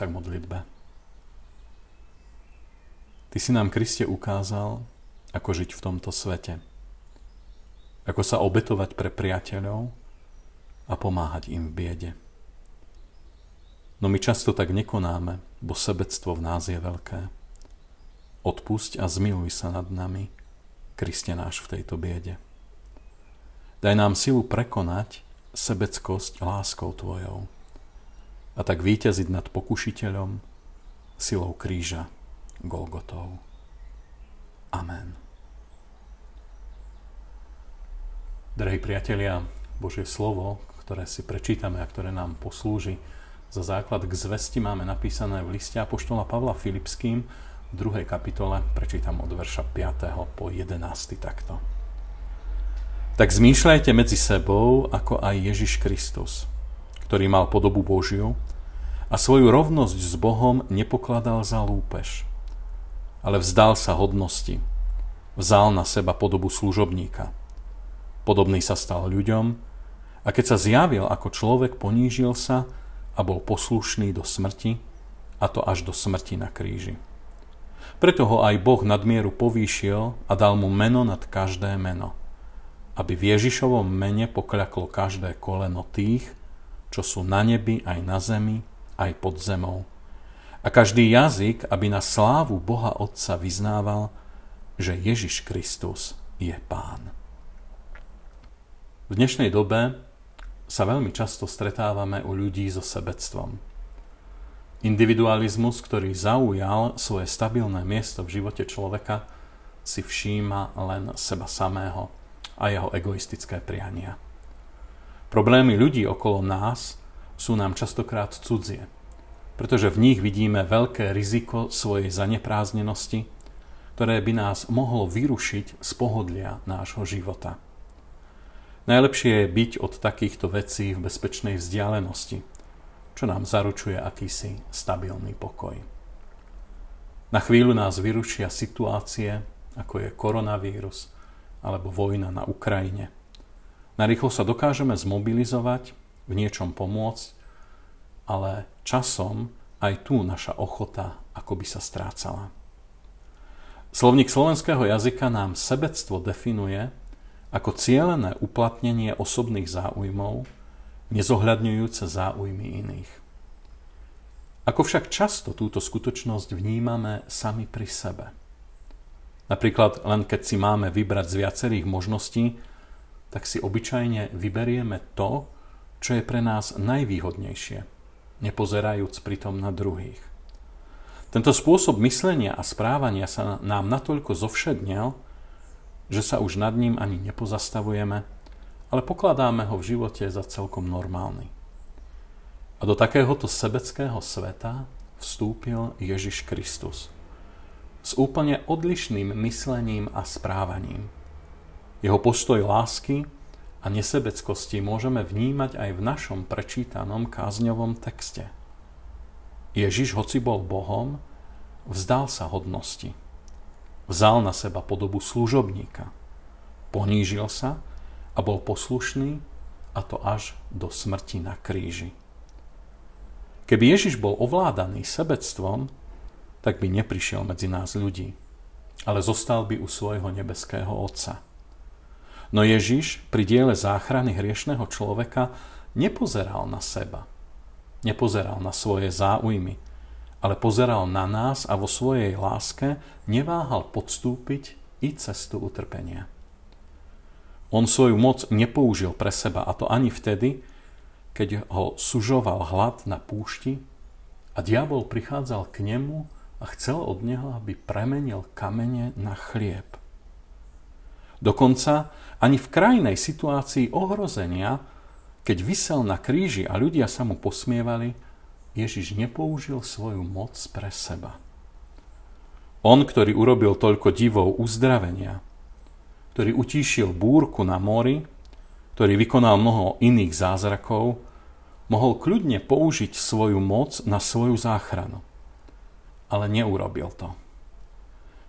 Sa k modlitbe. Ty si nám, Kriste, ukázal, ako žiť v tomto svete. Ako sa obetovať pre priateľov a pomáhať im v biede. No my často tak nekonáme, bo sebectvo v nás je veľké. Odpusť a zmiluj sa nad nami, Kriste náš v tejto biede. Daj nám silu prekonať sebeckosť láskou Tvojou a tak víťaziť nad pokušiteľom silou kríža Golgotou. Amen. Drahí priatelia, Božie slovo, ktoré si prečítame a ktoré nám poslúži za základ k zvesti, máme napísané v liste Apoštola Pavla Filipským v druhej kapitole, prečítam od verša 5. po 11. takto. Tak zmýšľajte medzi sebou, ako aj Ježiš Kristus, ktorý mal podobu Božiu a svoju rovnosť s Bohom nepokladal za lúpež, ale vzdal sa hodnosti, vzal na seba podobu služobníka – Podobný sa stal ľuďom a keď sa zjavil ako človek, ponížil sa a bol poslušný do smrti, a to až do smrti na kríži. Preto ho aj Boh nadmieru povýšil a dal mu meno nad každé meno, aby v Ježišovom mene pokľaklo každé koleno tých, čo sú na nebi aj na zemi, aj pod zemou. A každý jazyk, aby na slávu Boha Otca vyznával, že Ježiš Kristus je Pán. V dnešnej dobe sa veľmi často stretávame u ľudí so sebectvom. Individualizmus, ktorý zaujal svoje stabilné miesto v živote človeka, si všíma len seba samého a jeho egoistické priania. Problémy ľudí okolo nás sú nám častokrát cudzie, pretože v nich vidíme veľké riziko svojej zanepráznenosti, ktoré by nás mohlo vyrušiť z pohodlia nášho života. Najlepšie je byť od takýchto vecí v bezpečnej vzdialenosti, čo nám zaručuje akýsi stabilný pokoj. Na chvíľu nás vyrušia situácie, ako je koronavírus alebo vojna na Ukrajine. Narýchlo sa dokážeme zmobilizovať, v niečom pomôcť, ale časom aj tu naša ochota akoby sa strácala. Slovník slovenského jazyka nám sebectvo definuje ako cielené uplatnenie osobných záujmov, nezohľadňujúce záujmy iných. Ako však často túto skutočnosť vnímame sami pri sebe. Napríklad len keď si máme vybrať z viacerých možností, tak si obyčajne vyberieme to, čo je pre nás najvýhodnejšie, nepozerajúc pritom na druhých. Tento spôsob myslenia a správania sa nám natoľko zovšednel, že sa už nad ním ani nepozastavujeme, ale pokladáme ho v živote za celkom normálny. A do takéhoto sebeckého sveta vstúpil Ježiš Kristus s úplne odlišným myslením a správaním. Jeho postoj lásky a nesebeckosti môžeme vnímať aj v našom prečítanom kázňovom texte. Ježiš, hoci bol Bohom, vzdal sa hodnosti Vzal na seba podobu služobníka. Ponížil sa a bol poslušný a to až do smrti na kríži. Keby Ježiš bol ovládaný sebectvom, tak by neprišiel medzi nás ľudí, ale zostal by u svojho nebeského Otca. No Ježiš pri diele záchrany hriešného človeka nepozeral na seba, nepozeral na svoje záujmy, ale pozeral na nás a vo svojej láske neváhal podstúpiť i cestu utrpenia. On svoju moc nepoužil pre seba, a to ani vtedy, keď ho sužoval hlad na púšti a diabol prichádzal k nemu a chcel od neho, aby premenil kamene na chlieb. Dokonca ani v krajnej situácii ohrozenia, keď vysel na kríži a ľudia sa mu posmievali, Ježiš nepoužil svoju moc pre seba. On, ktorý urobil toľko divov uzdravenia, ktorý utíšil búrku na mori, ktorý vykonal mnoho iných zázrakov, mohol kľudne použiť svoju moc na svoju záchranu. Ale neurobil to.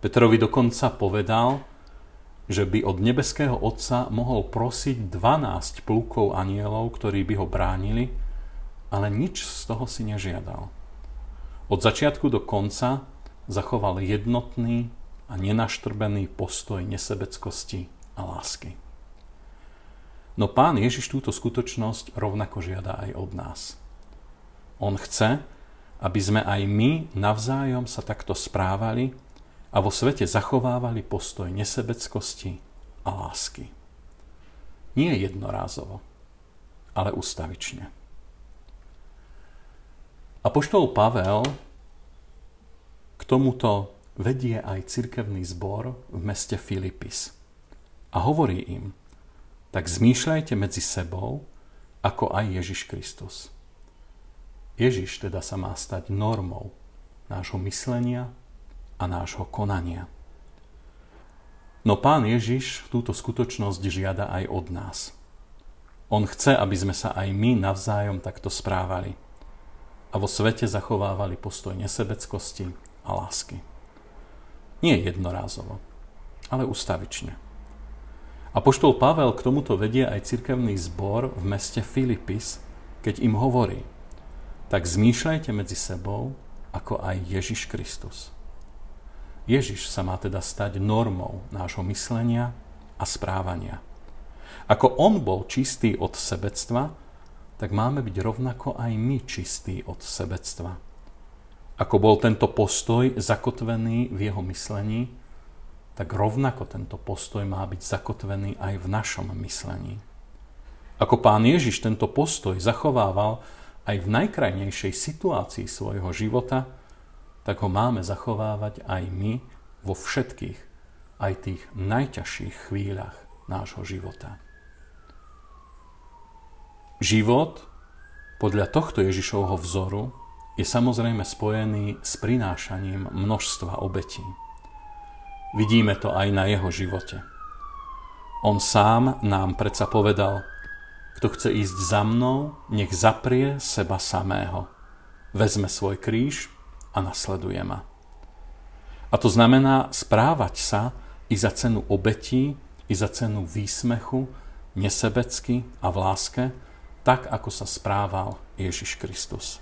Petrovi dokonca povedal, že by od nebeského Otca mohol prosiť 12 plukov anielov, ktorí by ho bránili, ale nič z toho si nežiadal. Od začiatku do konca zachoval jednotný a nenaštrbený postoj nesebeckosti a lásky. No pán Ježiš túto skutočnosť rovnako žiada aj od nás. On chce, aby sme aj my navzájom sa takto správali a vo svete zachovávali postoj nesebeckosti a lásky. Nie jednorázovo, ale ustavične. Apoštol Pavel k tomuto vedie aj cirkevný zbor v meste Filipis a hovorí im, tak zmýšľajte medzi sebou, ako aj Ježiš Kristus. Ježiš teda sa má stať normou nášho myslenia a nášho konania. No pán Ježiš túto skutočnosť žiada aj od nás. On chce, aby sme sa aj my navzájom takto správali a vo svete zachovávali postoj nesebeckosti a lásky. Nie jednorázovo, ale ustavične. Apoštol Pavel k tomuto vedie aj cirkevný zbor v meste Filipis, keď im hovorí, tak zmýšľajte medzi sebou, ako aj Ježiš Kristus. Ježiš sa má teda stať normou nášho myslenia a správania. Ako on bol čistý od sebectva, tak máme byť rovnako aj my čistí od sebectva. Ako bol tento postoj zakotvený v jeho myslení, tak rovnako tento postoj má byť zakotvený aj v našom myslení. Ako pán Ježiš tento postoj zachovával aj v najkrajnejšej situácii svojho života, tak ho máme zachovávať aj my vo všetkých, aj tých najťažších chvíľach nášho života. Život podľa tohto Ježišovho vzoru je samozrejme spojený s prinášaním množstva obetí. Vidíme to aj na jeho živote. On sám nám predsa povedal, kto chce ísť za mnou, nech zaprie seba samého. Vezme svoj kríž a nasleduje ma. A to znamená správať sa i za cenu obetí, i za cenu výsmechu, nesebecky a v láske, tak ako sa správal Ježiš Kristus.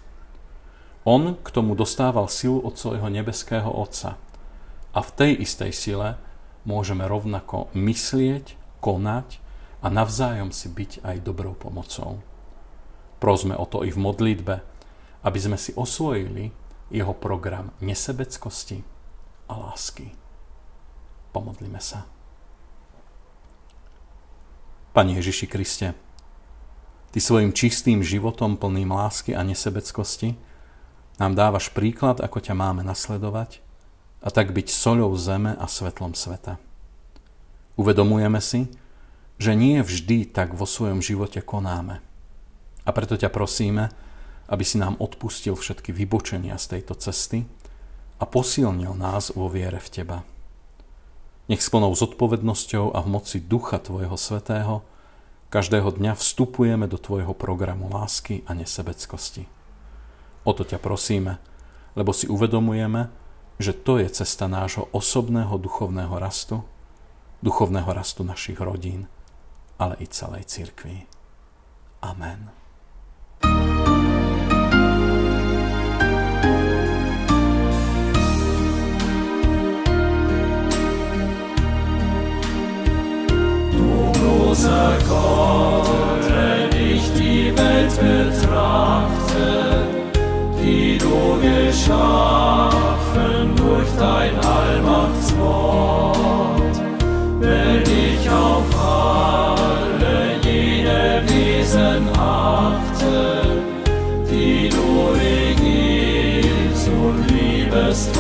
On k tomu dostával silu od svojho nebeského Otca – a v tej istej sile môžeme rovnako myslieť, konať a navzájom si byť aj dobrou pomocou. Prosme o to i v modlitbe, aby sme si osvojili jeho program nesebeckosti a lásky. Pomodlíme sa. Pane Ježiši Kriste, Ty svojim čistým životom plným lásky a nesebeckosti nám dávaš príklad, ako ťa máme nasledovať a tak byť soľou zeme a svetlom sveta. Uvedomujeme si, že nie vždy tak vo svojom živote konáme. A preto ťa prosíme, aby si nám odpustil všetky vybočenia z tejto cesty a posilnil nás vo viere v Teba. Nech s plnou zodpovednosťou a v moci Ducha Tvojho Svetého každého dňa vstupujeme do Tvojho programu lásky a nesebeckosti. O to ťa prosíme, lebo si uvedomujeme, že to je cesta nášho osobného duchovného rastu, duchovného rastu našich rodín, ale i celej cirkvi. Amen.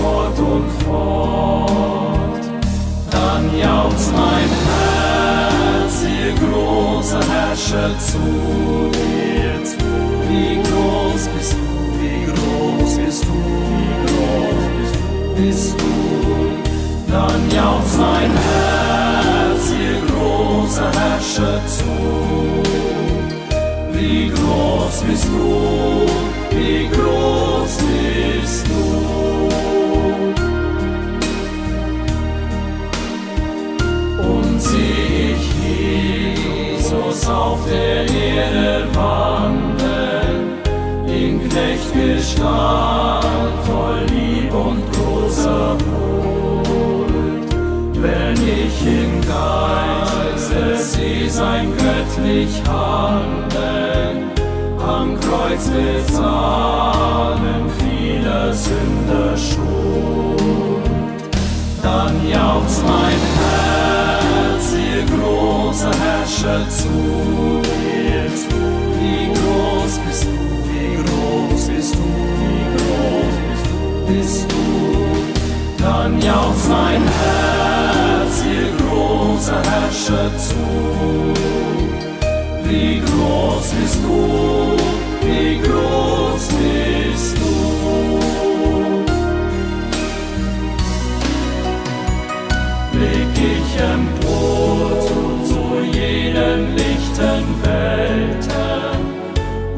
Fort und fort, dann jauchzt mein Herz, ihr großer Herrscher, zu dir, wie groß bist du, wie groß bist du, wie groß bist du, dann jauchzt mein Herz, ihr großer Herrscher zu. Wie groß bist du, auf der Erde wandeln, in Knechtgestalt, voll Lieb und großer Huld. Wenn ich im Geiste sehe sein göttlich Handeln, am Kreuz bezahlen vieler Sünder Schuld, dann jauchzt mein Herz, ihr großer Herrscher zu dir, wie groß bist du, wie groß bist du, wie groß bist du, bist du. Dann jauchzt mein Herz, ihr großer Herrscher zu. Wie groß bist du, wie groß jenen lichten Welten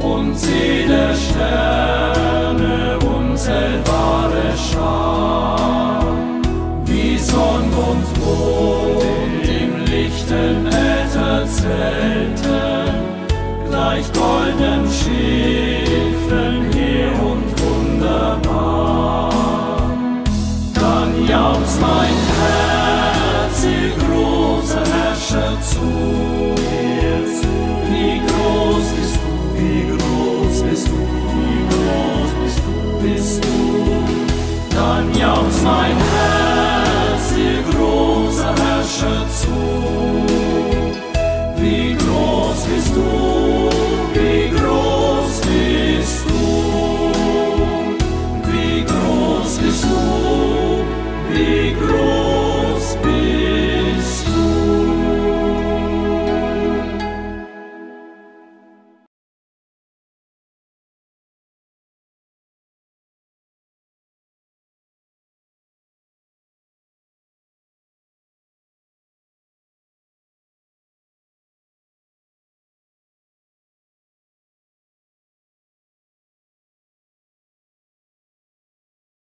und seh der Sterne unzählbare Schar, wie Sonn und Mond im lichten Äther zelten, gleich goldenen Schiffen sun yelps my head.